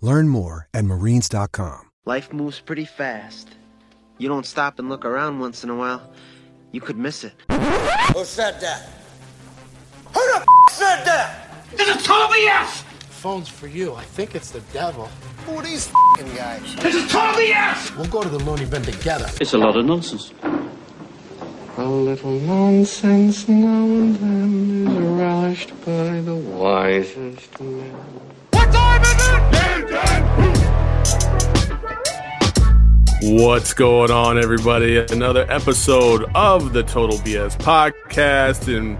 Learn more at marines.com. Life moves pretty fast. You don't stop and look around once in a while, you could miss it. Who said that? Who the f- said that? This is Toby F! Phone's for you. I think it's the devil. Who are these f***ing guys? This is Toby F! We'll go to the loony bin together. It's a lot of nonsense. A little nonsense now and then is relished by the wisest men. What's going on, everybody? Another episode of the Total BS podcast, and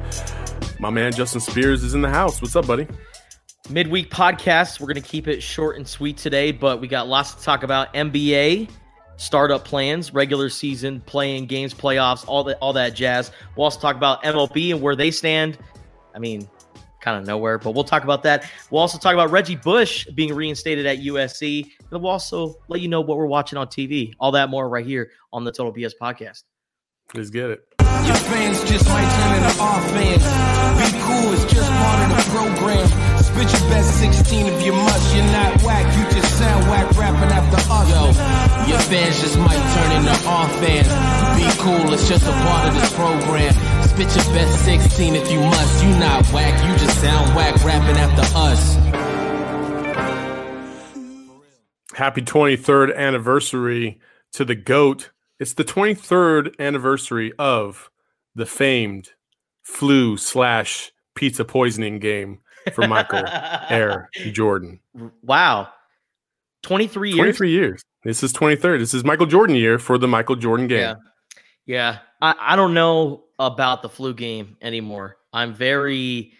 my man Justin Spears is in the house. What's up, buddy? midweek podcast. We're going to keep it short and sweet today, but we got lots to talk about. NBA startup plans, regular season playing games, playoffs, all that, all that jazz. We'll also talk about MLB and where they stand. I mean, kind of nowhere, but we'll talk about that. We'll also talk about Reggie Bush being reinstated at USC, and we'll also let you know what we're watching on TV. All that more right here on the Total BS podcast. Let's get it. Your fans just might turn into our fans. Be cool, it's just part of the program. Spit your best 16 if you must. You're not whack, you just sound whack rapping after us. Yo, your fans just might turn into our fans. Be cool, it's just a part of this program. Spit your best 16 if you must. You not whack, you just sound whack rapping after us. Happy 23rd anniversary to the GOAT. It's the 23rd anniversary of the famed flu slash pizza poisoning game for Michael Air Jordan. Wow. 23 years. 23 years. This is 23rd. This is Michael Jordan year for the Michael Jordan game. Yeah. Yeah. I, I don't know about the flu game anymore. I'm very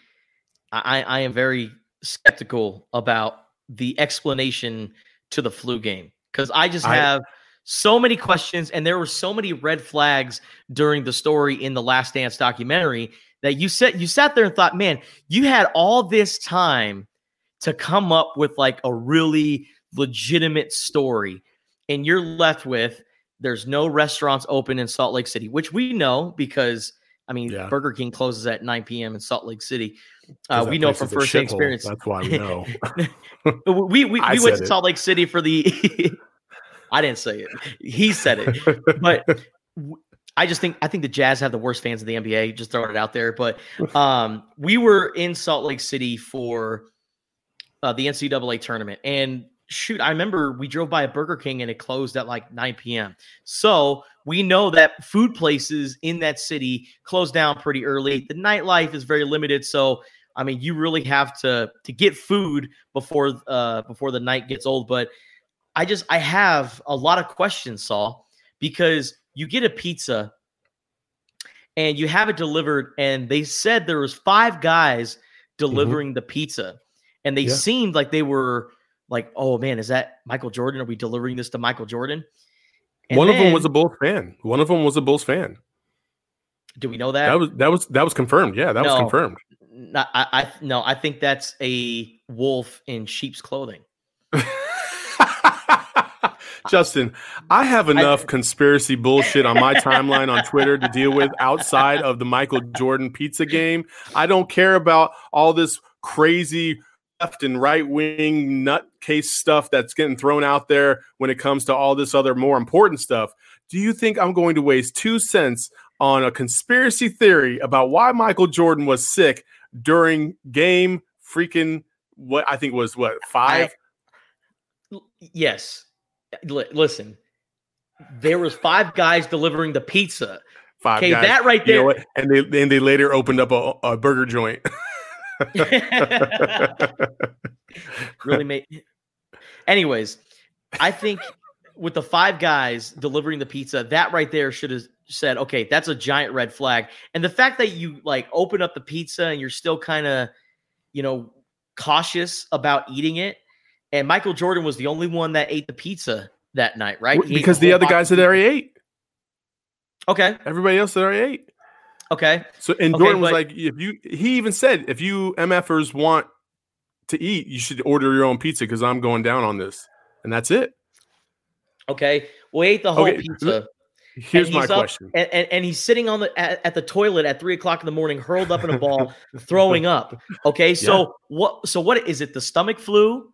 I, I am very skeptical about the explanation to the flu game. Because I just I- have so many questions and there were so many red flags during the story in the Last Dance documentary that you said you sat there and thought, man, you had all this time to come up with like a really legitimate story and you're left with there's no restaurants open in Salt Lake City, which we know because I mean Yeah. Burger King closes at 9 p.m. in Salt Lake City. Uh, we know from first-hand experience. That's why we know. we we, we went to it. Salt Lake City for the. I didn't say it. He said it. But w- I just think I think the Jazz have the worst fans in the NBA. Just throwing it out there. But um, we were in Salt Lake City for uh, the NCAA tournament, and shoot, I remember we drove by a Burger King and it closed at like 9 p.m. So we know that food places in that city close down pretty early. The nightlife is very limited, so I mean, you really have to to get food before uh before the night gets old. But I just I have a lot of questions, Saul, because you get a pizza and you have it delivered, and they said there was five guys delivering the pizza, and they Yeah. seemed like they were like, oh man, is that Michael Jordan? Are we delivering this to Michael Jordan? And One of them was a Bulls fan. One of them was a Bulls fan. Do we know that? That was that was that was confirmed. Yeah, that was confirmed. No, I, I no, I think that's a wolf in sheep's clothing. Justin, I have enough conspiracy bullshit on my timeline on Twitter to deal with outside of the Michael Jordan pizza game. I don't care about all this crazy left and right wing nutcase stuff that's getting thrown out there when it comes to all this other more important stuff. Do you think I'm going to waste two cents on a conspiracy theory about why Michael Jordan was sick during game freaking what I think was what five? L- Yes. Li- listen, there was five guys delivering the pizza. Five Okay, guys. that right You know there-? And they and they later opened up a, a burger joint. really made. Anyways, I think with the five guys delivering the pizza, that right there should have said, okay, that's a giant red flag. And the fact that you like open up the pizza and you're still kind of, you know, cautious about eating it. And Michael Jordan was the only one that ate the pizza that night, right? He because the other guys had already ate. Okay. Everybody else had already ate. Okay. So and Okay, Jordan was but- like, if you he even said, if you MFers want to eat, you should order your own pizza because I'm going down on this. And that's it. Okay. We ate the whole Okay, pizza. Here's and my question. And, and, and he's sitting on the at, at the toilet at three o'clock in the morning, hurled up in a ball, throwing up. Okay, so what? So what is it? The stomach flu?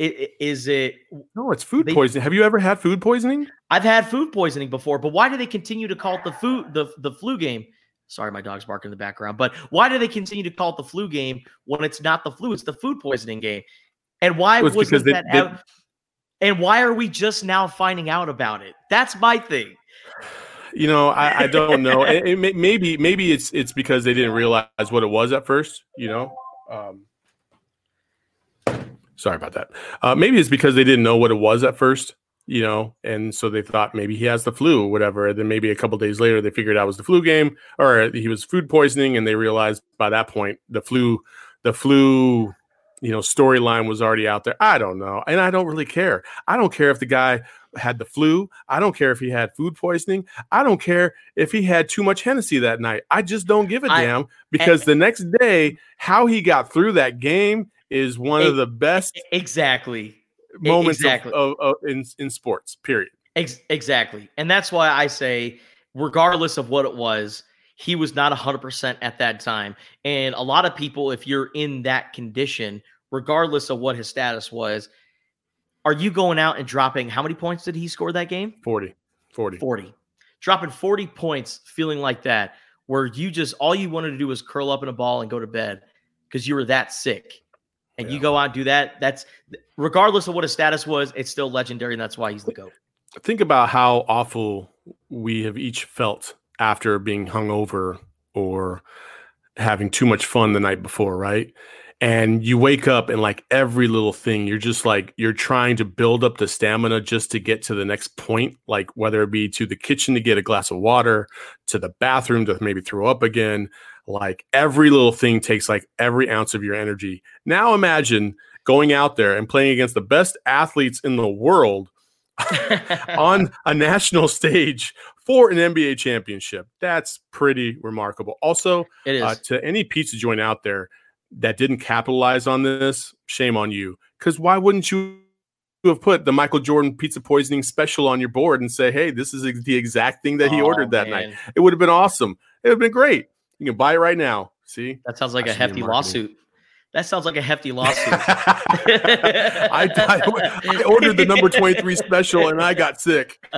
I- i- Is it? No, it's food They- poisoning. Have you ever had food poisoning? I've had food poisoning before, but why do they continue to call it the food the the flu game? Sorry, my dog's barking in the background. But why do they continue to call it the flu game when it's not the flu? It's the food poisoning game. And why it's wasn't that they- out? And why are we just now finding out about it? That's my thing. You know, I, I don't know. It, it may, maybe maybe it's it's because they didn't realize what it was at first. You know. Um, sorry about that. Uh, maybe it's because they didn't know what it was at first. You know, and so they thought maybe he has the flu or whatever. And then maybe a couple days later they figured out it was the flu game or he was food poisoning, and they realized by that point the flu, the flu, you know, storyline was already out there. I don't know, and I don't really care. I don't care if the guy had the flu. I don't care if he had food poisoning. I don't care if he had too much Hennessy that night. I just don't give a I- damn because the next day, how he got through that game is one of E- the best Exactly. Moments of- exactly. of, of, in, in sports, period. Ex- exactly. And that's why I say, regardless of what it was, he was not 100% at that time. And a lot of people, if you're in that condition, regardless of what his status was, are you going out and dropping how many points did he score that game? 40. 40. 40. Dropping 40 points, feeling like that, where you just all you wanted to do was curl up in a ball and go to bed because you were that sick. And you go out and do that. That's regardless of what his status was, it's still legendary, and that's why he's the GOAT. Think about how awful we have each felt after being hungover or having too much fun the night before, right? And you wake up and like every little thing, you're just like you're trying to build up the stamina just to get to the next point, like whether it be to the kitchen to get a glass of water, to the bathroom to maybe throw up again. Like every little thing takes like every ounce of your energy. Now imagine going out there and playing against the best athletes in the world on a national stage for an NBA championship. That's pretty remarkable. Also, It is. uh, to any pizza joint out there that didn't capitalize on this, shame on you. Because why wouldn't you have put the Michael Jordan pizza poisoning special on your board and say, hey, this is the exact thing that he Oh, ordered that man. night? It would have been awesome. It would have been great. You can buy it right now. See? That sounds like I a hefty lawsuit. That sounds like a hefty lawsuit. I, I, I ordered the number 23 special and I got sick.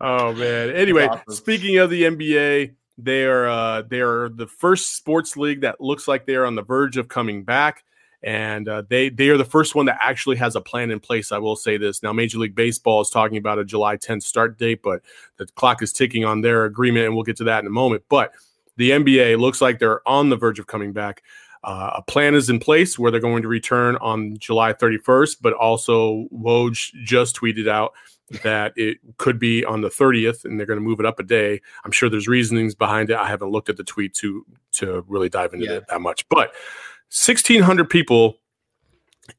oh man. Anyway, awesome. speaking of the NBA, they are uh, they are the first sports league that looks like they are on the verge of coming back. And uh, they they are the first one that actually has a plan in place. I will say this now: Major League Baseball is talking about a July 10th start date, but the clock is ticking on their agreement, and we'll get to that in a moment. But the NBA looks like they're on the verge of coming back. Uh, a plan is in place where they're going to return on July 31st, but also Woj just tweeted out that it could be on the 30th, and they're going to move it up a day. I'm sure there's reasonings behind it. I haven't looked at the tweet to to really dive into Yeah. it that much, but 1,600 people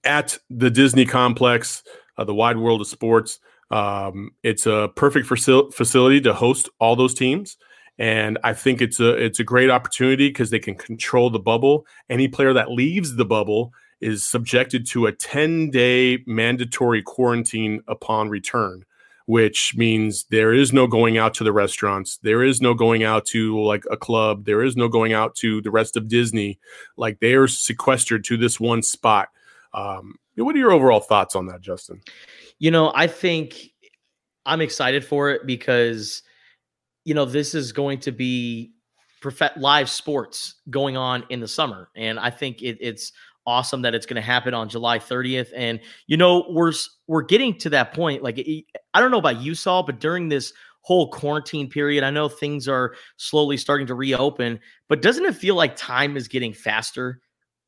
at the Disney complex, uh, the wide world of sports. Um, it's a perfect facil- facility to host all those teams. And I think it's a it's a great opportunity because they can control the bubble. Any player that leaves the bubble is subjected to a 10 day mandatory quarantine upon return, which means there is no going out to the restaurants. There is no going out to like a club. There is no going out to the rest of Disney. Like they are sequestered to this one spot. Um, what are your overall thoughts on that, Justin? You know, I think I'm excited for it because, you know, this is going to be live sports going on in the summer. And I think it, it's awesome that it's going to happen on July 30th. And you know, we're we're getting to that point. Like I don't know about you, Saul, but during this whole quarantine period, I know things are slowly starting to reopen. But doesn't it feel like time is getting faster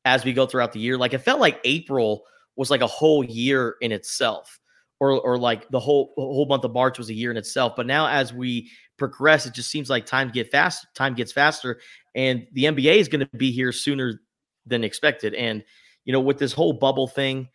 as we go throughout the year? Like it felt like April was like a whole year in itself. Or, or like the whole whole month of March was a year in itself. But now as we progress, it just seems like time get fast, time gets faster, and the NBA is going to be here sooner than expected. And you know, with this whole bubble thing,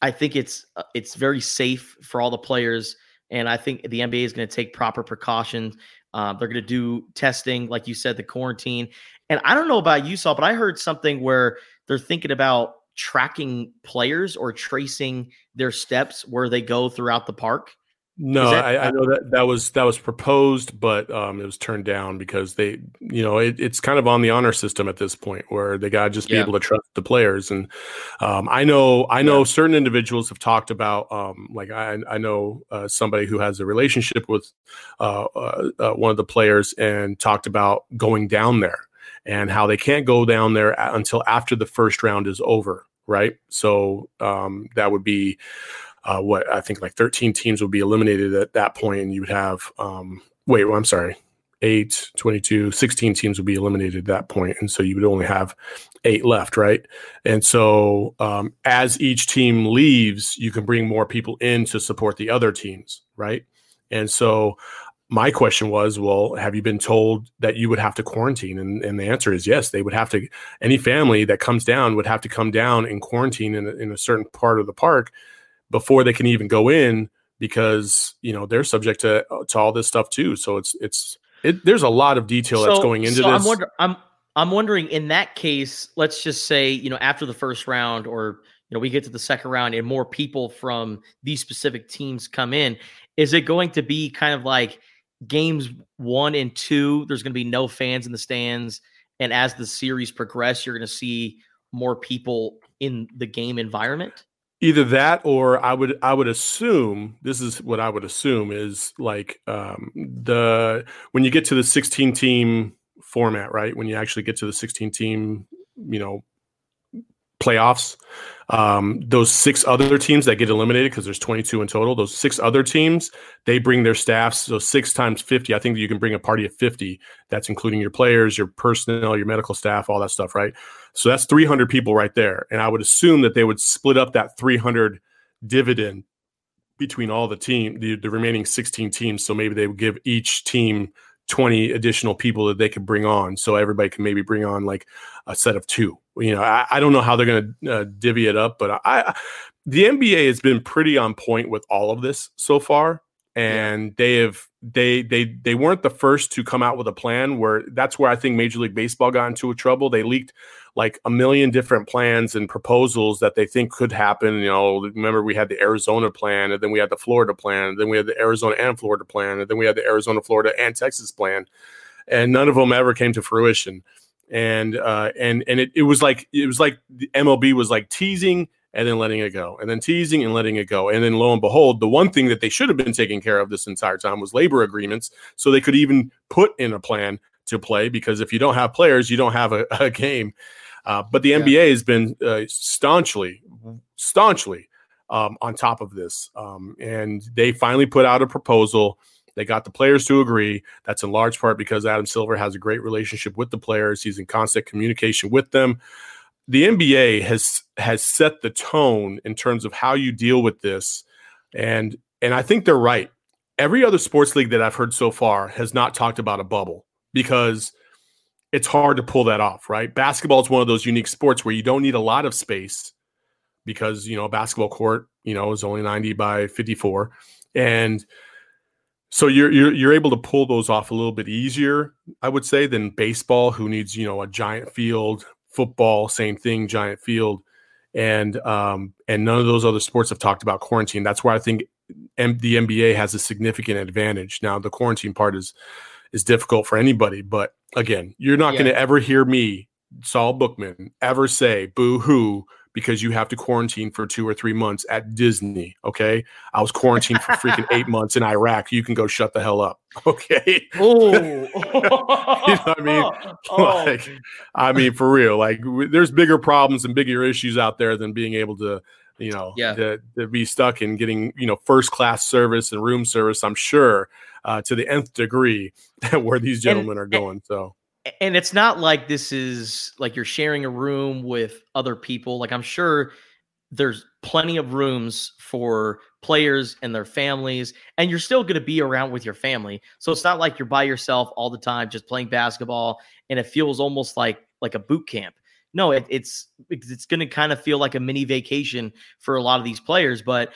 I think it's uh, it's very safe for all the players, and I think the NBA is going to take proper precautions. Uh, they're going to do testing, like you said, the quarantine. And I don't know about you, Saul, but I heard something where they're thinking about tracking players or tracing their steps where they go throughout the park. No, that, I, I, know that that was that was proposed, but um, it was turned down because they, you know, it, it's kind of on the honor system at this point where they got to just be yeah. able to trust the players. And um, I know, I know, yeah. certain individuals have talked about, um, like I, I know uh, somebody who has a relationship with uh, uh, uh one of the players and talked about going down there and how they can't go down there until after the first round is over, right? So um, that would be uh, what I think like 13 teams would be eliminated at that point, and you would have um, wait, well, I'm sorry, 8, 22, 16 teams would be eliminated at that point, and so you would only have eight left, right? And so um, as each team leaves, you can bring more people in to support the other teams, right? And so my question was, well, have you been told that you would have to quarantine? And, and the answer is yes. They would have to. Any family that comes down would have to come down and quarantine in in a certain part of the park before they can even go in because you know they're subject to uh, to all this stuff too. So it's it's it, there's a lot of detail so, that's going into so this. I'm, wonder, I'm I'm wondering in that case, let's just say you know after the first round or you know we get to the second round and more people from these specific teams come in, is it going to be kind of like games one and two? There's going to be no fans in the stands, and as the series progress, you're going to see more people in the game environment either that or i would i would assume this is what i would assume is like um, the when you get to the 16 team format right? When you actually get to the 16 team you know playoffs um, those six other teams that get eliminated because there's 22 in total those six other teams they bring their staffs so six times 50 i think you can bring a party of 50 that's including your players your personnel your medical staff all that stuff right so that's 300 people right there. And I would assume that they would split up that 300 dividend between all the team, the, the remaining 16 teams. So maybe they would give each team 20 additional people that they could bring on. So everybody can maybe bring on like a set of two. You know, I, I don't know how they're going to uh, divvy it up, but I, the NBA has been pretty on point with all of this so far and yeah. they have they they they weren't the first to come out with a plan where that's where I think Major League Baseball got into trouble. They leaked like a million different plans and proposals that they think could happen. You know, remember we had the Arizona plan, and then we had the Florida plan, and then we had the Arizona and Florida plan, and then we had the Arizona, Florida, and Texas plan, and none of them ever came to fruition. And uh, and and it, it was like it was like the MLB was like teasing and then letting it go, and then teasing and letting it go. And then lo and behold, the one thing that they should have been taking care of this entire time was labor agreements, so they could even put in a plan to play. Because if you don't have players, you don't have a, a game. Uh, but the yeah. NBA has been uh, staunchly, staunchly um, on top of this, um, and they finally put out a proposal. They got the players to agree. That's in large part because Adam Silver has a great relationship with the players. He's in constant communication with them the NBA has has set the tone in terms of how you deal with this, and and I think they're right. Every other sports league that I've heard so far has not talked about a bubble because it's hard to pull that off, right? Basketball is one of those unique sports where you don't need a lot of space because you know a basketball court you know is only 90 by 54 and so you're, you're you're able to pull those off a little bit easier i would say than baseball who needs you know a giant field football, same thing, giant field, and um, and none of those other sports have talked about quarantine. That's why I think M- the NBA has a significant advantage. Now, the quarantine part is is difficult for anybody, but again, you're not yeah. going to ever hear me, Saul Bookman, ever say "boo hoo" because you have to quarantine for two or three months at Disney. Okay. I was quarantined for freaking eight months in Iraq. You can go shut the hell up. Okay. Oh, you know what I mean? Oh. Like, I mean, for real, like w- there's bigger problems and bigger issues out there than being able to, you know, Yeah. to, to be stuck in getting, you know, first class service and room service, I'm sure, uh, to the nth degree where these gentlemen are going. So, and it's not like this is like you're sharing a room with other people. Like I'm sure there's plenty of rooms for players and their families, and you're still going to be around with your family. So it's not like you're by yourself all the time just playing basketball, and it feels almost like like a boot camp. No, it, it's it's going to kind of feel like a mini vacation for a lot of these players. But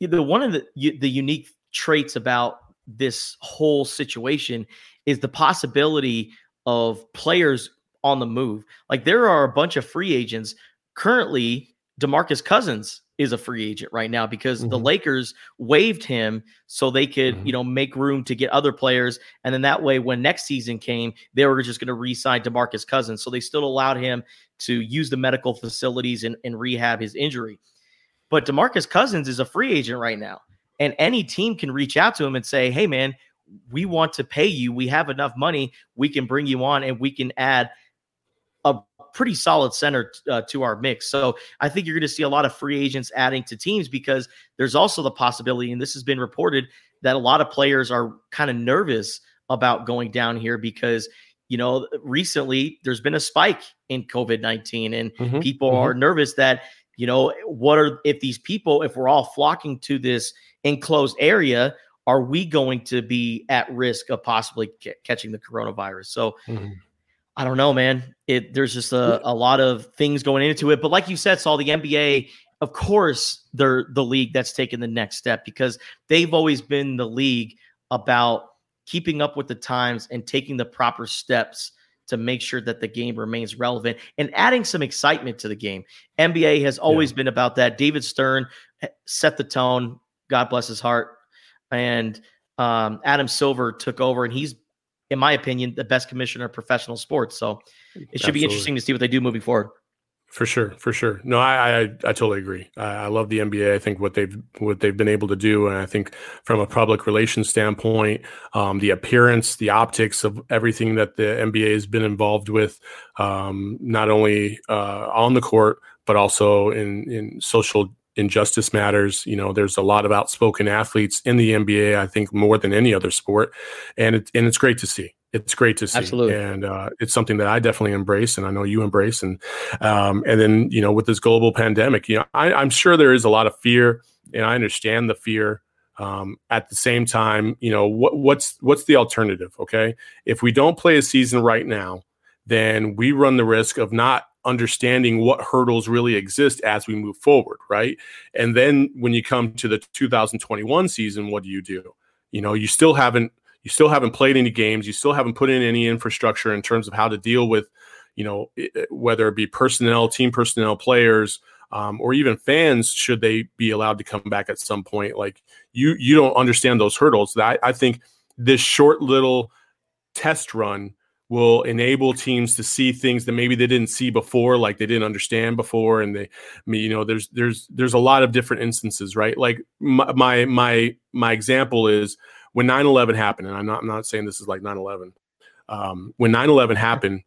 the one of the the unique traits about this whole situation is the possibility of players on the move. Like there are a bunch of free agents currently. Demarcus Cousins is a free agent right now because the Mhm. Lakers waived him so they could, Mhm. you know, make room to get other players. And then that way, when next season came, they were just going to re-sign Demarcus Cousins. So they still allowed him to use the medical facilities and, and rehab his injury. But Demarcus Cousins is a free agent right now. And any team can reach out to him and say, hey, man, we want to pay you. We have enough money. We can bring you on and we can add a pretty solid center uh, to our mix. So I think you're going to see a lot of free agents adding to teams because there's also the possibility, and this has been reported, that a lot of players are kind of nervous about going down here because you know recently there's been a spike in covid-19 and Mhm, people mhm. are nervous that you know what are if these people if we're all flocking to this enclosed area are we going to be at risk of possibly ca- catching the coronavirus so Mhm. I don't know, man. It there's just a, a lot of things going into it. But like you said, Saul, the NBA, of course, they're the league that's taken the next step because they've always been the league about keeping up with the times and taking the proper steps to make sure that the game remains relevant and adding some excitement to the game. NBA has always been about that. David Stern eh, set the tone. God bless his heart. And um, Adam Silver took over, and he's, in my opinion, the best commissioner of professional sports. So it should be interesting to see what they do moving forward. For sure, for sure. No, I I, I totally agree. I, I love the NBA. I think what they've what they've been able to do, and I think from a public relations standpoint, um, the appearance, the optics of everything that the NBA has been involved with, um, not only uh, on the court but also in in social injustice matters. You know, there's a lot of outspoken athletes in the NBA. I think more than any other sport, and it, and it's great to see. It's great to see, Absolutely. and uh, it's something that I definitely embrace, and I know you embrace, and um, and then you know with this global pandemic, you know, I, I'm sure there is a lot of fear, and I understand the fear. Um, at the same time, you know what, what's what's the alternative? Okay, if we don't play a season right now, then we run the risk of not understanding what hurdles really exist as we move forward, right? And then when you come to the 2021 season, what do you do? You know, you still haven't you still haven't played any games, you still haven't put in any infrastructure in terms of how to deal with, you know, whether it be personnel, team personnel, players, um, or even fans, should they be allowed to come back at some point? Like you, you don't understand those hurdles. That I think this short little test run will enable teams to see things that maybe they didn't see before, like they didn't understand before, and they, I mean, you know, there's there's there's a lot of different instances, right? Like my my my, my example is when 9-11 happened, and I'm not I'm not saying this is like 9-11. Um, when 9-11 happened,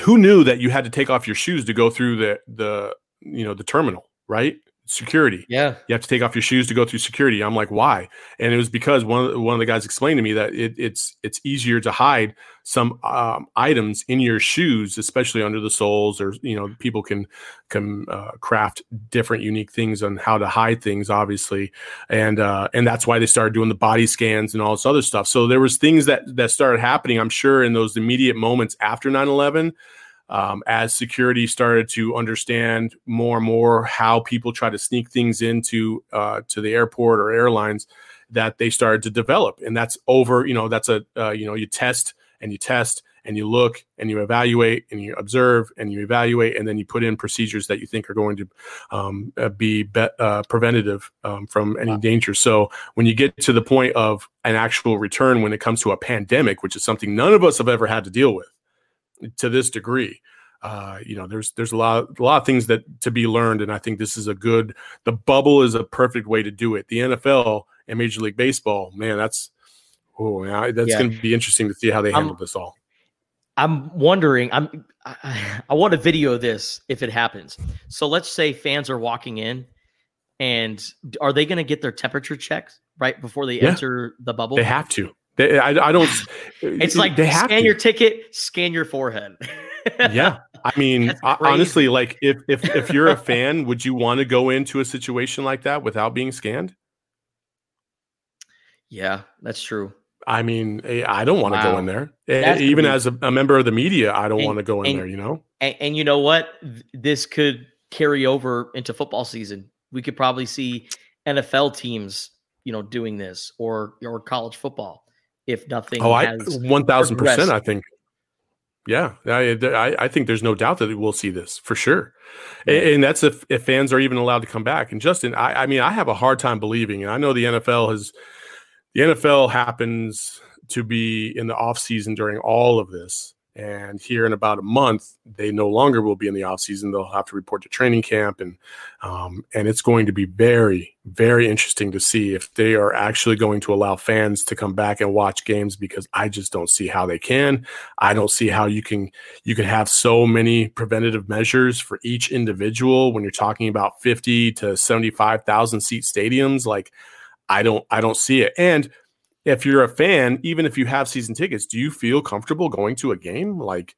who knew that you had to take off your shoes to go through the the you know the terminal, right? Security Yeah. you have to take off your shoes to go through security. I'm like, why? And it was because one of the, one of the guys explained to me that it, it's it's easier to hide some um, items in your shoes, especially under the soles, or you know, people can can uh, craft different unique things on how to hide things, obviously, and uh, and that's why they started doing the body scans and all this other stuff. So there was things that that started happening, I'm sure, in those immediate moments after 9/11 um, as security started to understand more and more how people try to sneak things into uh, to the airport or airlines that they started to develop. And that's over you know that's a uh, you know you test and you test and you look and you evaluate and you observe and you evaluate and then you put in procedures that you think are going to um, uh, be, be uh, preventative um, from any danger. So when you get to the point of an actual return when it comes to a pandemic which is something none of us have ever had to deal with to this degree uh, you know, there's there's a lot a lot of things that to be learned, and I think this is a good. The bubble is a perfect way to do it. The NFL and Major League Baseball, man, that's oh, yeah, that's Yeah. going to be interesting to see how they I'm- handle this all. I'm wondering. I'm. I, I want to video this if it happens. So let's say fans are walking in, and are they going to get their temperature checked right before they Yeah. enter the bubble? They have to. They, I, I don't. It's like they have scan to. your ticket, scan your forehead. yeah i mean honestly like if if if you're a fan would you want to go into a situation like that without being scanned yeah, that's true. i mean eh, i don't want to Wow. go in there That's even be- as a, a member of the media i don't And- want to go in and- there you know And, and you know what? This could carry over into football season. We could probably see NFL teams, you know, doing this or or college football if nothing. oh i has 1000% i think yeah I, I i think there's no doubt that we'll see this for sure A- and, that's if if fans are even allowed to come back and justin i i mean i have a hard time believing and i know the nfl has the NFL happens to be in the off season during all of this. And here in about a month, they no longer will be in the off season. They'll have to report to training camp, and um, and it's going to be very, very interesting to see if they are actually going to allow fans to come back and watch games. Because I just don't see how they can. I don't see how you can you can have so many preventative measures for each individual when you're talking about fifty to seventy five thousand seat stadiums. Like I don't I don't see it. And if you're a fan, even if you have season tickets, do you feel comfortable going to a game? Like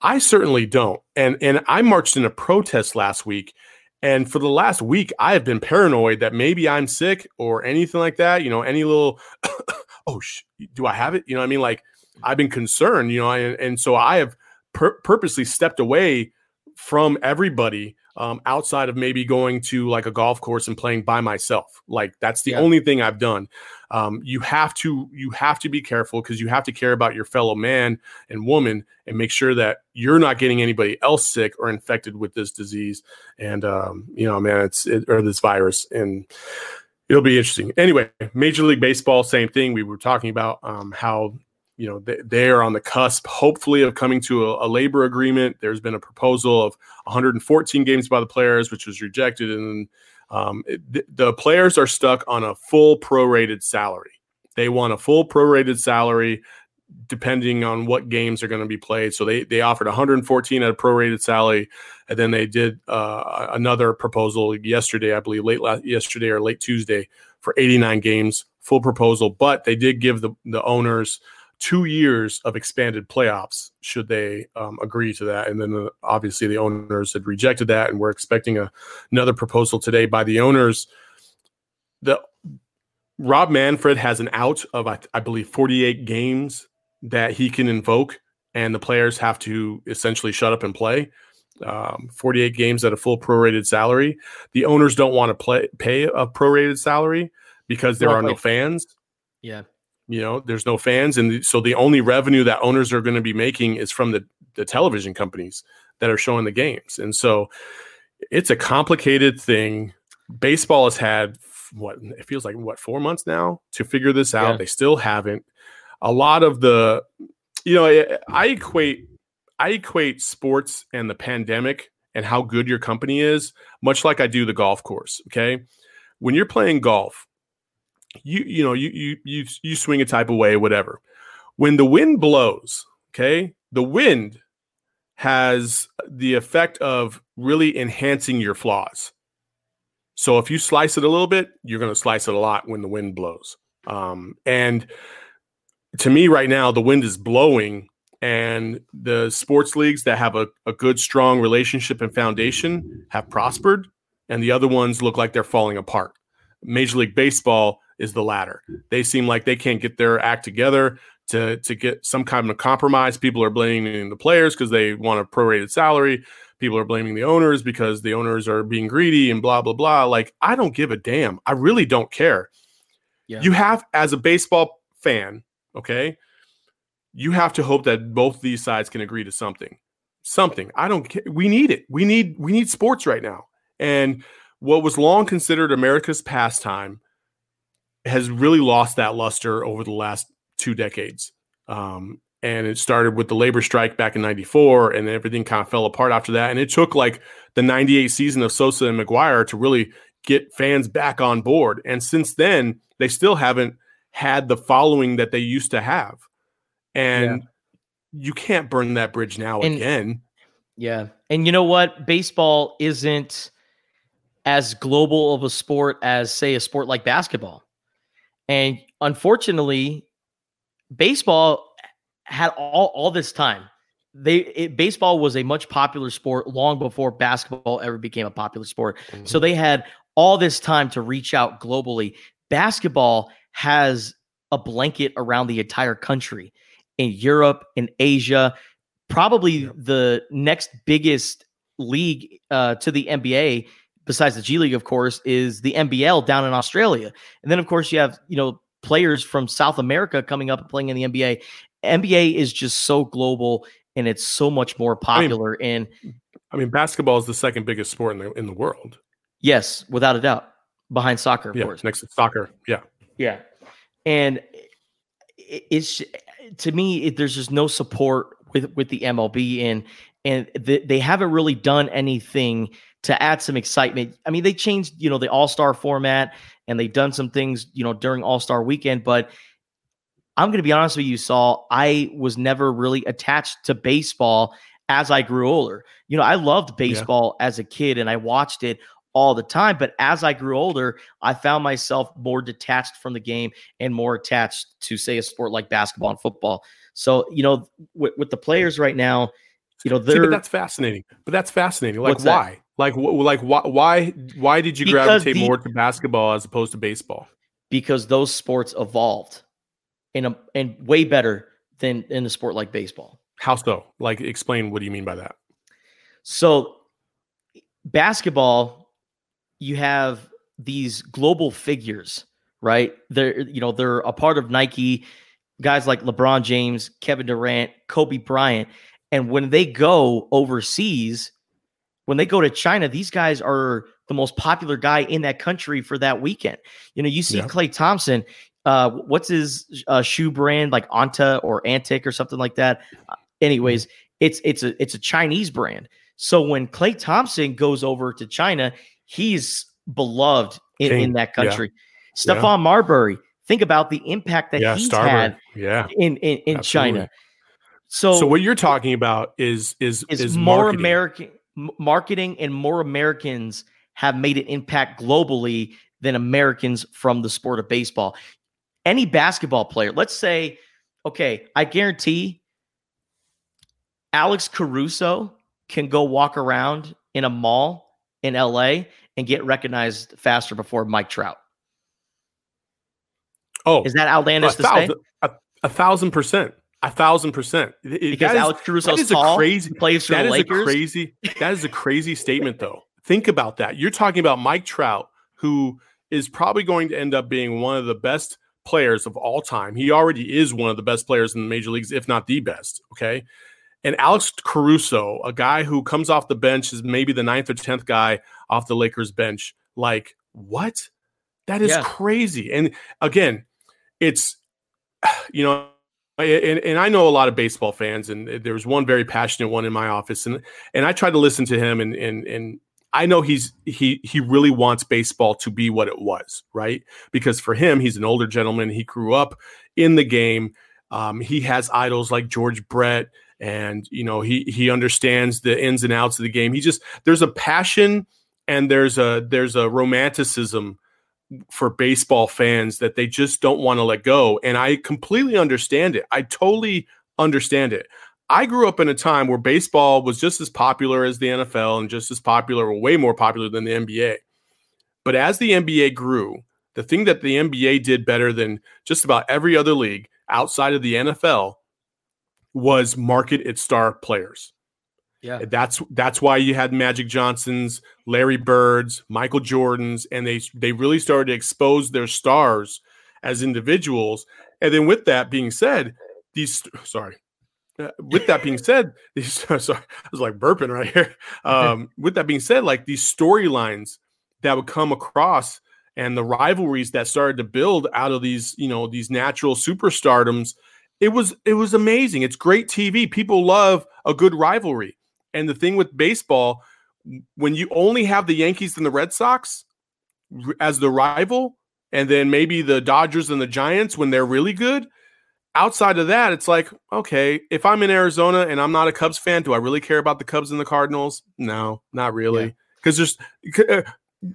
I certainly don't. And and I marched in a protest last week and for the last week I have been paranoid that maybe I'm sick or anything like that, you know, any little oh sh- do I have it? You know I mean? Like I've been concerned, you know, and, and so I have pur- purposely stepped away from everybody um, outside of maybe going to like a golf course and playing by myself. Like that's the Yeah. only thing I've done. Um, you have to you have to be careful because you have to care about your fellow man and woman and make sure that you're not getting anybody else sick or infected with this disease. And um, you know, man, it's it, or this virus and. It'll be interesting. Anyway, Major League Baseball, same thing. We were talking about um, how you know they, are on the cusp hopefully of coming to a, a labor agreement. There's been a proposal of 114 games by the players which was rejected and um, it, the, the players are stuck on a full prorated salary. They want a full prorated salary depending on what games are going to be played. So they they offered 114 at a prorated salary and then they did uh, another proposal yesterday i believe late last yesterday or late tuesday for 89 games full proposal. But they did give the, the owners two years of expanded playoffs should they um, agree to that. And then the, obviously the owners had rejected that, and we're expecting a, another proposal today by the owners. The Rob Manfred has an out of I, I believe 48 games that he can invoke, and the players have to essentially shut up and play. Um, 48 games at a full prorated salary. The owners don't want to play pay a prorated salary because there Well, are no fans Yeah. You know there's no fans and so the only revenue that owners are going to be making is from the the television companies that are showing the games. And so it's a complicated thing. Baseball has had what it feels like what four months now to figure this out. Yeah. they still haven't. A lot of the you know I, I equate i equate sports and the pandemic and how good your company is much like i do the golf course okay? When you're playing golf you you know you you you you swing a type of way whatever. When the wind blows okay the wind has the effect of really enhancing your flaws. So if you slice it a little bit you're going to slice it a lot when the wind blows. Um, and to me right now the wind is blowing and the sports leagues that have a, a good strong relationship and foundation have prospered and the other ones look like they're falling apart. Major league baseball is the latter. They seem like they can't get their act together to to get some kind of compromise. People are blaming the players because they want a prorated salary. People are blaming the owners because the owners are being greedy and blah blah blah. Like I don't give a damn. I really don't care. Yeah. You have as a baseball fan, okay? You have to hope that both these sides can agree to something. Something. I don't care. We need it. We need we need sports right now. And what was long considered America's pastime has really lost that luster over the last two decades. Um, and it started with the labor strike back in 94 and everything kind of fell apart after that. And it took like the 98 season of Sosa and McGwire to really get fans back on board. And since then they still haven't had the following that they used to have. And yeah. you can't burn that bridge now and, again. Yeah. And you know what? Baseball isn't as global of a sport as say a sport like basketball and unfortunately baseball had all all this time. They it, baseball was a much popular sport long before basketball ever became a popular sport. Mm-hmm. So they had all this time to reach out globally. Basketball has a blanket around the entire country in Europe, in Asia. Probably yep. the next biggest league uh, to the NBA, besides the G League, of course, is the NBL down in Australia. And then, of course, you have you know players from South America coming up and playing in the NBA. NBA is just so global and it's so much more popular. I mean, and I mean, basketball is the second biggest sport in the in the world. Yes, without a doubt, behind soccer, of yeah, course. Next to soccer, yeah, yeah, and it's to me, it, there's just no support with with the MLB and and the, they haven't really done anything to add some excitement. I mean, they changed, you know, the All Star format and they've done some things, you know, during All Star weekend, but I'm going to be honest with you, Saul. I was never really attached to baseball as I grew older. You know, I loved baseball yeah. as a kid and I watched it all the time. But as I grew older, I found myself more detached from the game and more attached to, say, a sport like basketball and football. So, you know, with, with the players right now, you know, they're. See, but that's fascinating. But that's fascinating. Like, why? That? Like, wh- like, why? Why? Why did you because gravitate the, more to basketball as opposed to baseball? Because those sports evolved in a and way better than in a sport like baseball. How so? Like explain what do you mean by that? So basketball, you have these global figures, right? They're you know, they're a part of Nike, guys like LeBron James, Kevin Durant, Kobe Bryant. And when they go overseas, when they go to China, these guys are the most popular guy in that country for that weekend. You know, you see yeah. Klay Thompson, uh, what's his uh, shoe brand like Anta or Antic or something like that. Uh, anyways, it's it's a it's a Chinese brand. So when Klay Thompson goes over to China, he's beloved in, in that country. Yeah. Stephon yeah. Marbury, think about the impact that yeah, he's Starbury. had yeah. in in, in China. So so what you're talking about is is is, is more marketing. American marketing and more Americans have made an impact globally than Americans from the sport of baseball any basketball player, let's say, okay, I guarantee Alex Caruso can go walk around in a mall in LA and get recognized faster before Mike Trout. Oh, is that outlandish a to thousand, say? A, a, thousand percent. A thousand percent. It, because that Alex Caruso is tall, crazy, plays for that the Lakers. A crazy. That is a crazy statement, though. Think about that. You're talking about Mike Trout, who is probably going to end up being one of the best players of all time. He already is one of the best players in the major leagues, if not the best. Okay. And Alex Caruso, a guy who comes off the bench, is maybe the ninth or 10th guy off the Lakers bench. Like, what? That is yeah. crazy. And again, it's, you know, and, and I know a lot of baseball fans, and there's one very passionate one in my office, and and I try to listen to him, and and and I know he's he he really wants baseball to be what it was, right? Because for him, he's an older gentleman. He grew up in the game. Um, he has idols like George Brett, and you know he he understands the ins and outs of the game. He just there's a passion and there's a there's a romanticism for baseball fans that they just don't want to let go, and I completely understand it. I totally understand it. I grew up in a time where baseball was just as popular as the NFL and just as popular or way more popular than the NBA. But as the NBA grew, the thing that the NBA did better than just about every other league outside of the NFL was market its star players. Yeah. That's that's why you had Magic Johnsons, Larry Birds, Michael Jordans, and they they really started to expose their stars as individuals. And then with that being said, these sorry, uh, with that being said, these sorry, I was like burping right here. Um, with that being said, like these storylines that would come across and the rivalries that started to build out of these, you know, these natural superstardoms it was it was amazing. It's great TV. People love a good rivalry. And the thing with baseball, when you only have the Yankees and the Red Sox as the rival, and then maybe the Dodgers and the Giants when they're really good, outside of that, it's like, okay, if I'm in Arizona and I'm not a Cubs fan, do I really care about the Cubs and the Cardinals? No, not really. Because yeah. there's uh,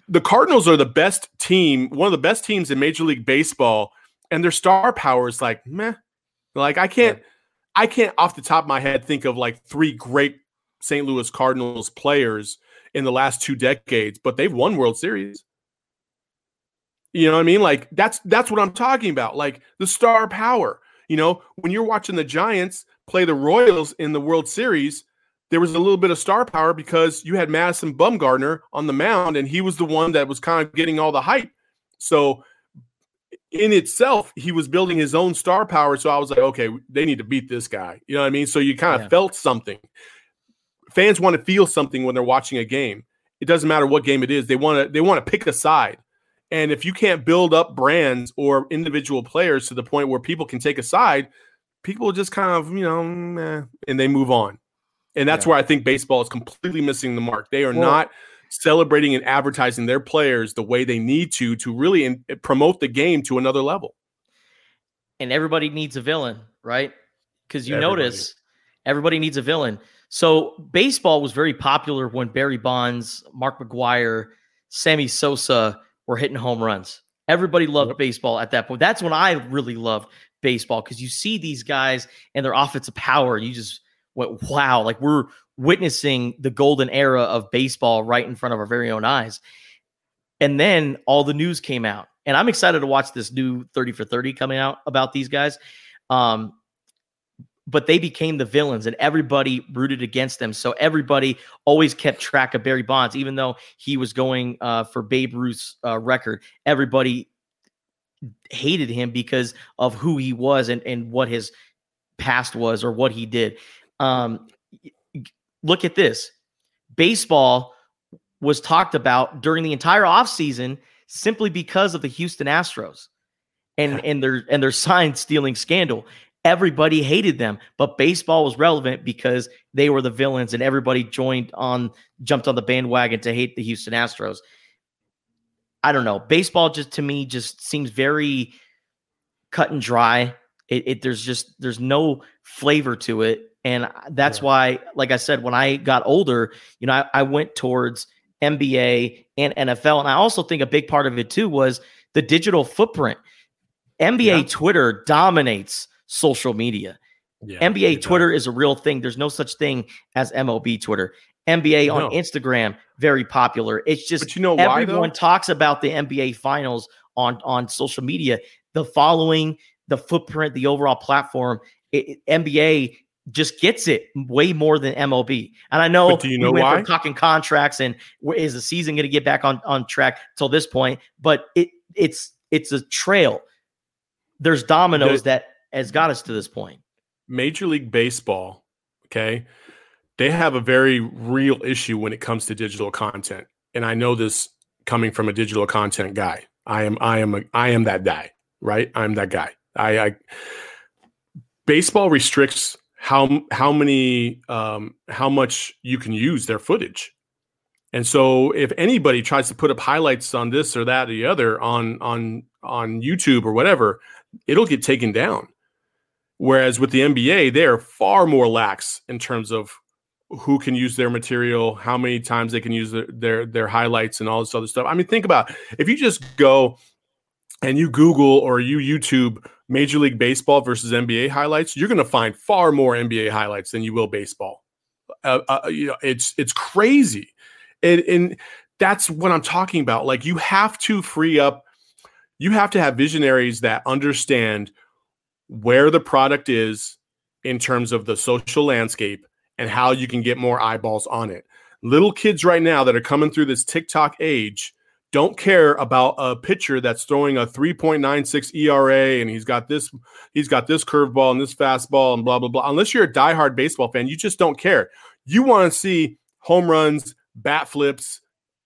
the Cardinals are the best team, one of the best teams in Major League Baseball, and their star power is like meh. Like I can't, yeah. I can't off the top of my head think of like three great St. Louis Cardinals players in the last two decades, but they've won World Series. You know what I mean? Like that's that's what I'm talking about. Like the star power. You know, when you're watching the Giants play the Royals in the World Series, there was a little bit of star power because you had Madison Bumgarner on the mound, and he was the one that was kind of getting all the hype. So, in itself, he was building his own star power. So I was like, okay, they need to beat this guy. You know what I mean? So you kind of yeah. felt something. Fans want to feel something when they're watching a game. It doesn't matter what game it is. They want to they want to pick a side. And if you can't build up brands or individual players to the point where people can take a side, people just kind of, you know, eh, and they move on. And that's yeah. where I think baseball is completely missing the mark. They are well, not celebrating and advertising their players the way they need to to really in, promote the game to another level. And everybody needs a villain, right? Because you everybody. notice everybody needs a villain. So baseball was very popular when Barry Bonds, Mark McGwire, Sammy Sosa were hitting home runs. Everybody loved baseball at that point. That's when I really loved baseball because you see these guys and their offensive power. and You just went, wow, like we're witnessing the golden era of baseball right in front of our very own eyes. And then all the news came out. And I'm excited to watch this new 30 for 30 coming out about these guys. Um, but they became the villains and everybody rooted against them. So everybody always kept track of Barry Bonds, even though he was going uh, for Babe Ruth's uh, record. Everybody hated him because of who he was and, and what his past was or what he did. Um, look at this baseball was talked about during the entire offseason simply because of the Houston Astros and and their and their sign stealing scandal everybody hated them but baseball was relevant because they were the villains and everybody joined on jumped on the bandwagon to hate the houston astros. I don't know. Baseball just to me just seems very cut and dry. It, it there's just there's no flavor to it. And that's yeah. why like i said when i got older you know I, I went towards nba and nfl and i also think a big part of it too was the digital footprint. Nba yeah. twitter dominates social media. Yeah, NBA Twitter is a real thing. There's no such thing as MLB Twitter. NBA no. on Instagram, very popular. It's just but you know why everyone why, talks about the NBA finals on on social media. The following, the footprint, the overall platform, it, NBA just gets it way more than MLB. And I know, but do you know we why? talking contracts and is the season going to get back on on track till this point? But it it's it's a trail. There's dominoes the, that has got us to this point. Major League Baseball, okay, they have a very real issue when it comes to digital content. And I know this coming from a digital content guy. I am I am a, I am that guy, right? I'm that guy. I, I baseball restricts how how many um, how much you can use their footage. And so if anybody tries to put up highlights on this or that or the other on on on YouTube or whatever, it'll get taken down. Whereas with the NBA, they are far more lax in terms of who can use their material, how many times they can use their, their their, highlights and all this other stuff. I mean, think about if you just go and you Google or you YouTube Major League Baseball versus NBA highlights, you're going to find far more NBA highlights than you will baseball. Uh, uh, you know, it's it's crazy, and, and that's what I'm talking about. Like you have to free up, you have to have visionaries that understand where the product is in terms of the social landscape and how you can get more eyeballs on it. Little kids right now that are coming through this TikTok age don't care about a pitcher that's throwing a 3.96 ERA and he's got this he's got this curveball and this fastball and blah blah blah. Unless you're a diehard baseball fan, you just don't care. You want to see home runs, bat flips,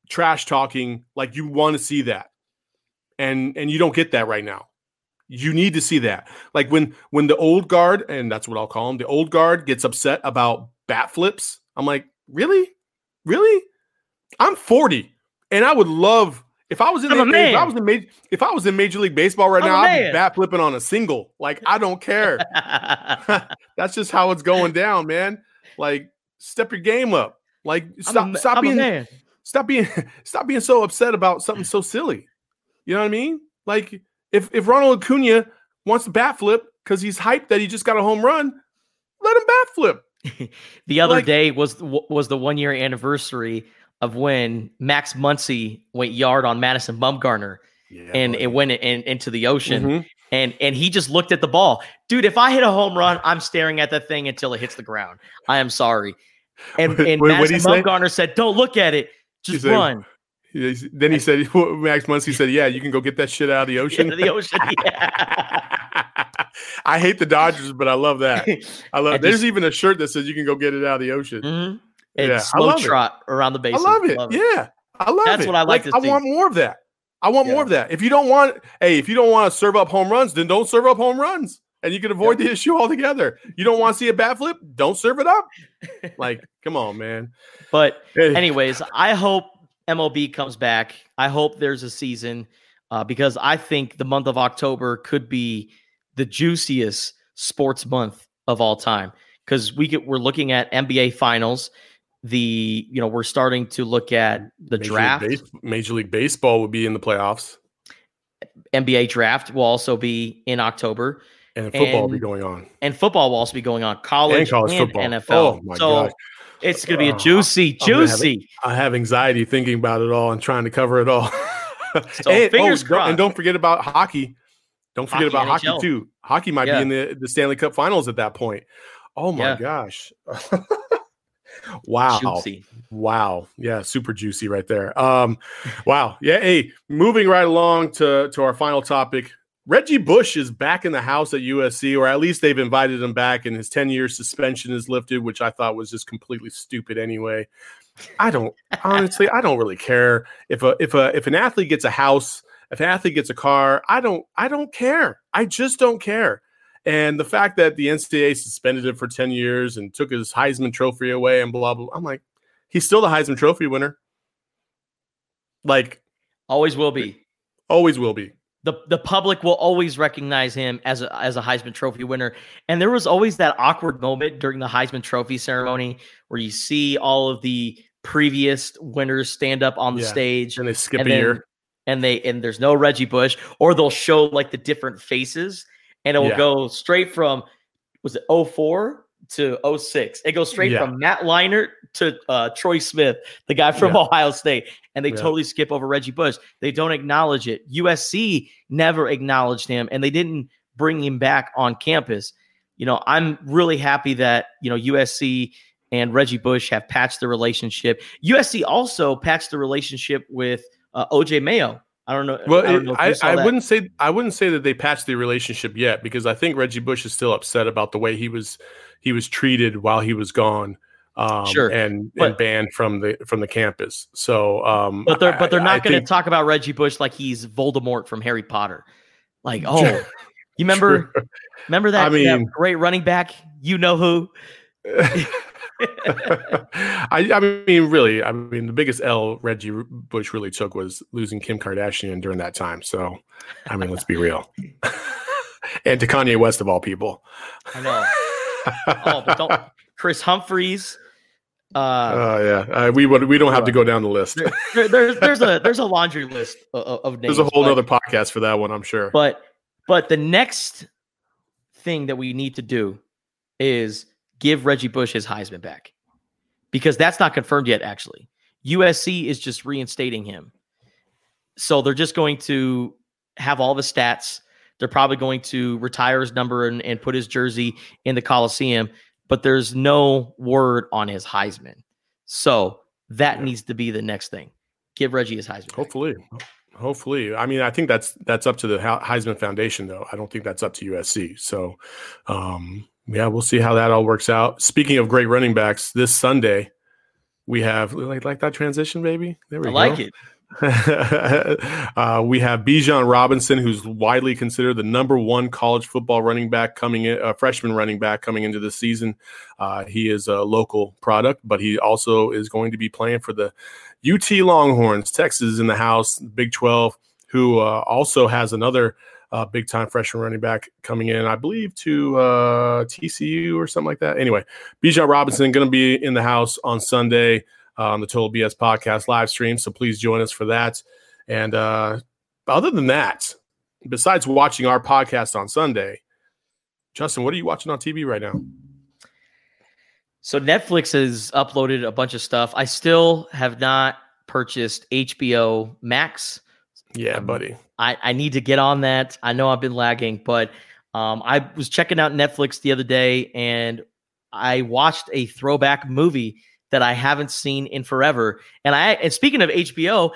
trash talking, like you want to see that. And and you don't get that right now You need to see that. Like when when the old guard, and that's what I'll call him, the old guard gets upset about bat flips. I'm like, really, really? I'm 40, and I would love if I was in the, if I was in major if I was in Major League Baseball right I'm now, I'd be bat flipping on a single. Like I don't care. That's just how it's going down, man. Like step your game up. Like stop a, stop I'm being stop being stop being so upset about something so silly. You know what I mean? Like if if Ronald Acuna wants to bat flip because he's hyped that he just got a home run, let him bat flip. The other Like- day was was the one year anniversary of when Max Muncy went yard on Madison Bumgarner Yeah, and it went in, into the ocean. Mhm. And and he just looked at the ball, dude. If I hit a home run, I'm staring at that thing until it hits the ground. I am sorry. And What- and what- what'd Madison say? Bumgarner said, "Don't look at it, just said- run." He's- Then he said, Max Muncy said, "Yeah, you can go get that shit out of the ocean." The ocean. Yeah. I hate the Dodgers, but I love that. I love. And There's just- even a shirt that says you can go get it out of the ocean. Mhm. And Yeah, I slow love it. trot around the base. I love it. Yeah, I love That's it. That's what I like to I see. want more of that. I want more of that. If you don't want, hey, if you don't want to serve up home runs, then don't serve up home runs, and you can avoid the issue altogether. You don't want to see a bat flip? Don't serve it up. like, come on, man. But Hey. anyways, I hope MLB comes back. I hope there's a season uh, because I think the month of October could be the juiciest sports month of all time because we get we're looking at NBA finals. The you know we're starting to look at the Major draft. League, Base- Major League Baseball would be in the playoffs, NBA draft will also be in October, and football will be going on. and football will also be going on. College And college and football. NFL. Oh, my so gosh. It's going to be a Oh, juicy, I'm gonna have juicy. I have anxiety thinking about it all and trying to cover it all. So and, fingers don't- crossed. and don't forget about hockey. Don't forget Hockey, about NHL. hockey too. Hockey might Yeah. be in the, the Stanley Cup Finals at that point. Oh my Yeah. gosh! wow, Juicy. wow, yeah, super juicy right there. Um, wow, yeah. Hey, moving right along to to our final topic. Reggie Bush is back in the house at USC, or at least they've invited him back, and his 10 year suspension is lifted, which I thought was just completely stupid anyway. I don't honestly, I don't really care if a if a if an athlete gets a house, if an athlete gets a car, I don't I don't care. I just don't care. And the fact that the NCAA suspended him for 10 years and took his Heisman trophy away and blah blah, I'm like, he's still the Heisman Trophy winner. Like Always will be. always will be. The the public will always recognize him as a as a Heisman Trophy winner. And there was always that awkward moment during the Heisman Trophy ceremony where you see all of the previous winners stand up on the Yeah. stage And they skip and a then- year. and they and there's no Reggie Bush, or they'll show like the different faces, and it will Yeah. go straight from was it 04 to 06. It goes straight Yeah. from Matt Leinart to uh, Troy Smith, the guy from Yeah. Ohio State, and they Yeah. totally skip over Reggie Bush. They don't acknowledge it. USC never acknowledged him, and they didn't bring him back on campus. You know, I'm really happy that you know USC and Reggie Bush have patched the relationship. USC also patched the relationship with uh, OJ Mayo. I don't know. Well, I, don't know if I, I wouldn't say I wouldn't say that they patched the relationship yet because I think Reggie Bush is still upset about the way he was he was treated while he was gone, um, Sure, and and banned from the from the campus. So, um, But they're but they're not going to talk about Reggie Bush like he's Voldemort from Harry Potter. Like, oh, you remember remember that, I mean- that great running back? You know who? I, I mean, really, I mean, the biggest L Reggie Bush really took was losing Kim Kardashian during that time. So, I mean, let's be real. and to Kanye West of all people. I know. oh, but don't Kris Humphries. Uh, Oh yeah, uh, we would we don't have to go down the list. there, there's there's a there's a laundry list of, of names. There's a whole but- other podcast for that one, I'm sure. But but the next thing that we need to do is give Reggie Bush his Heisman back. Because that's not confirmed yet, actually. USC is just reinstating him. So they're just going to have all the stats. They're probably going to retire his number and, and put his jersey in the Coliseum, but there's no word on his Heisman. So that needs to be the next thing. Give Reggie his Heisman. Hopefully, hopefully. I mean, I think that's that's up to the Heisman Foundation, though. I don't think that's up to USC. So, um, yeah, we'll see how that all works out. Speaking of great running backs, this Sunday we have like like that transition, baby. There we go. I go. like it. uh, we have Bijan Robinson, who's widely considered the number one college football running back coming in, uh, freshman running back coming into the season. Uh, he is a local product, but he also is going to be playing for the UT Longhorns. Texas in the house, Big 12, who uh, also has another uh, big time freshman running back coming in, I believe, to uh, TCU or something like that. Anyway, Bijan Robinson going to be in the house on Sunday on the Total BS podcast live stream. So please join us for that. And uh, other than that, besides watching our podcast on Sunday, Justin, what are you watching on TV right now? So Netflix has uploaded a bunch of stuff. I still have not purchased HBO Max. Yeah, buddy. I, I need to get on that. I know I've been lagging, but um, I was checking out Netflix the other day and I watched a throwback movie that I haven't seen in forever. And I and speaking of HBO,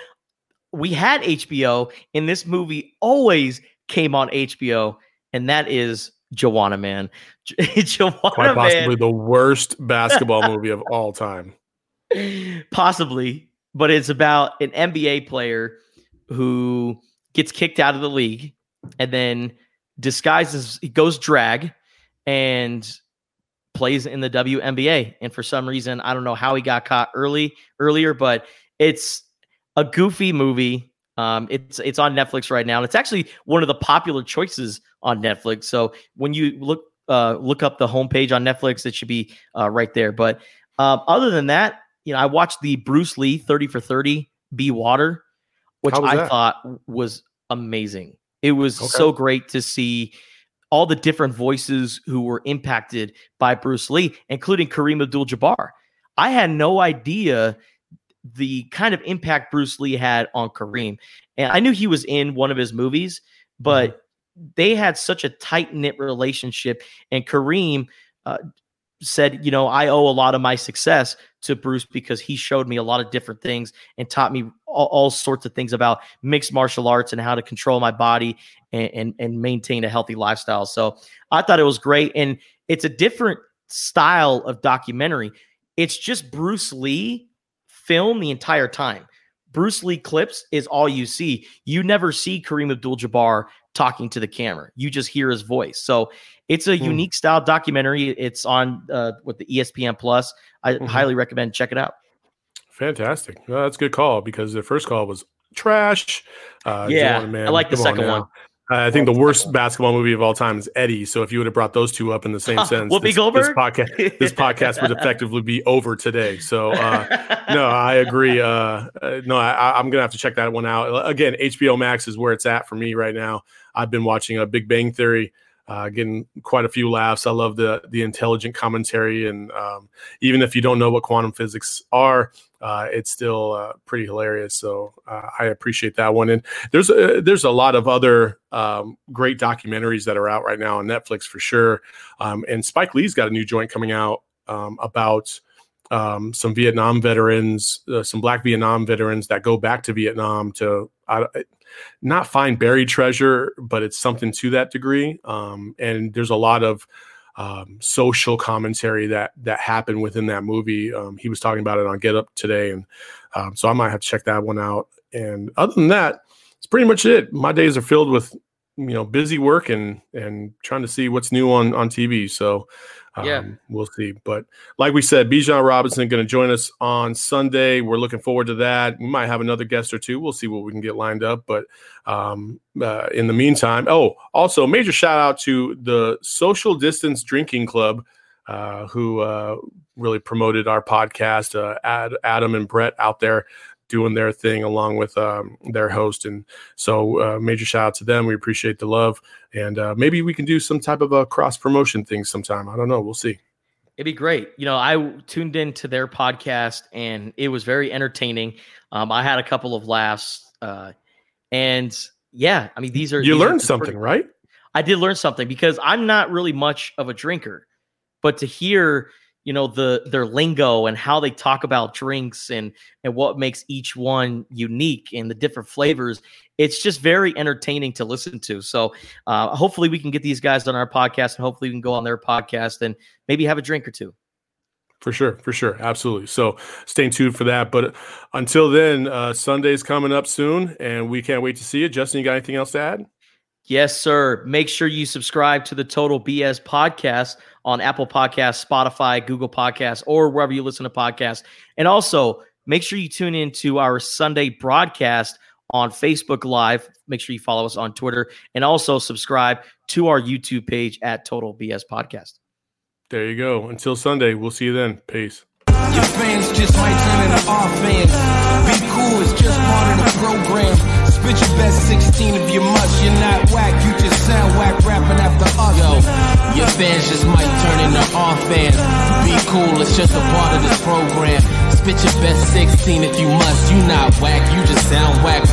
we had HBO and this movie always came on HBO, and that is Juwanna Mann. Juwanna Quite possibly Mann. the worst basketball movie of all time. Possibly, but it's about an NBA player who gets kicked out of the league and then disguises he goes drag and plays in the WNBA. And for some reason, I don't know how he got caught early earlier, but it's a goofy movie. Um, it's it's on Netflix right now. And it's actually one of the popular choices on Netflix. So when you look uh, look up the homepage on Netflix, it should be uh, right there. But um, other than that, you know, I watched the Bruce Lee 30 for 30 Be Water, which I that? thought was amazing. It was okay. so great to see all the different voices who were impacted by Bruce Lee, including Kareem Abdul Jabbar. I had no idea the kind of impact Bruce Lee had on Kareem. And I knew he was in one of his movies, but mm-hmm. they had such a tight knit relationship. And Kareem uh, said, You know, I owe a lot of my success to Bruce because he showed me a lot of different things and taught me all, all sorts of things about mixed martial arts and how to control my body and, and, and maintain a healthy lifestyle. So I thought it was great. And it's a different style of documentary. It's just Bruce Lee film the entire time. Bruce Lee clips is all you see. You never see Kareem Abdul Jabbar talking to the camera. You just hear his voice. So it's a hmm. unique style documentary. It's on uh, with the ESPN Plus. I mm-hmm. highly recommend check it out. Fantastic. Well, that's a good call because the first call was trash. Uh, yeah, man, I like the second on one. Uh, I think the worst basketball movie of all time is Eddie. So if you would have brought those two up in the same sentence, Whoopi this, Goldberg? this podcast, this podcast would effectively be over today. So uh, no, I agree. Uh, uh no, I, am gonna have to check that one out. Again, HBO Max is where it's at for me right now. I've been watching a Big Bang Theory uh, getting quite a few laughs. I love the the intelligent commentary, and um, even if you don't know what quantum physics are, uh, it's still uh, pretty hilarious. So uh, I appreciate that one. And there's a, there's a lot of other um, great documentaries that are out right now on Netflix for sure. Um, and Spike Lee's got a new joint coming out um, about. Um, some Vietnam veterans, uh, some Black Vietnam veterans that go back to Vietnam to not find buried treasure, but it's something to that degree. Um, and there's a lot of um, social commentary that that happened within that movie. Um, he was talking about it on Get Up today, and um, so I might have to check that one out. And other than that, it's pretty much it. My days are filled with you know busy work and and trying to see what's new on on TV. So um, yeah, we'll see. But like we said, Bijan Robinson going to join us on Sunday. We're looking forward to that. We might have another guest or two. We'll see what we can get lined up. But um, uh, in the meantime, oh, also major shout out to the Social Distance Drinking Club. Uh, who uh, really promoted our podcast. Uh, Ad, Adam and Brett out there doing their thing along with um, their host. And so, uh, major shout out to them. We appreciate the love, and uh, maybe we can do some type of a cross promotion thing sometime. I don't know. We'll see. It'd be great. You know, I tuned into their podcast and it was very entertaining. Um, I had a couple of laughs, uh, and yeah, I mean, these are you these learned are something, pretty, right? I did learn something because I'm not really much of a drinker, but to hear you know the their lingo and how they talk about drinks and and what makes each one unique and the different flavors it's just very entertaining to listen to so uh, hopefully we can get these guys on our podcast and hopefully we can go on their podcast and maybe have a drink or two For sure, for sure, absolutely. So stay tuned for that. But until then, uh, Sunday's coming up soon, and we can't wait to see you. Justin, you got anything else to add? Yes, sir. Make sure you subscribe to the Total BS podcast on Apple Podcasts, Spotify, Google Podcasts, or wherever you listen to podcasts. And also, make sure you tune in to our Sunday broadcast on Facebook Live. Make sure you follow us on Twitter and also subscribe to our YouTube page at Total BS Podcast. There you go. Until Sunday, we'll see you then. Peace. Your fans just might turn into our fans. Be cool, it's just part of the program. Spit your best 16 if you must. You're not whack, you just sound whack rapping after us. Yo, your fans just might turn into our fans. Be cool, it's just a part of this program. Spit your best 16 if you must. You not whack, you just sound whack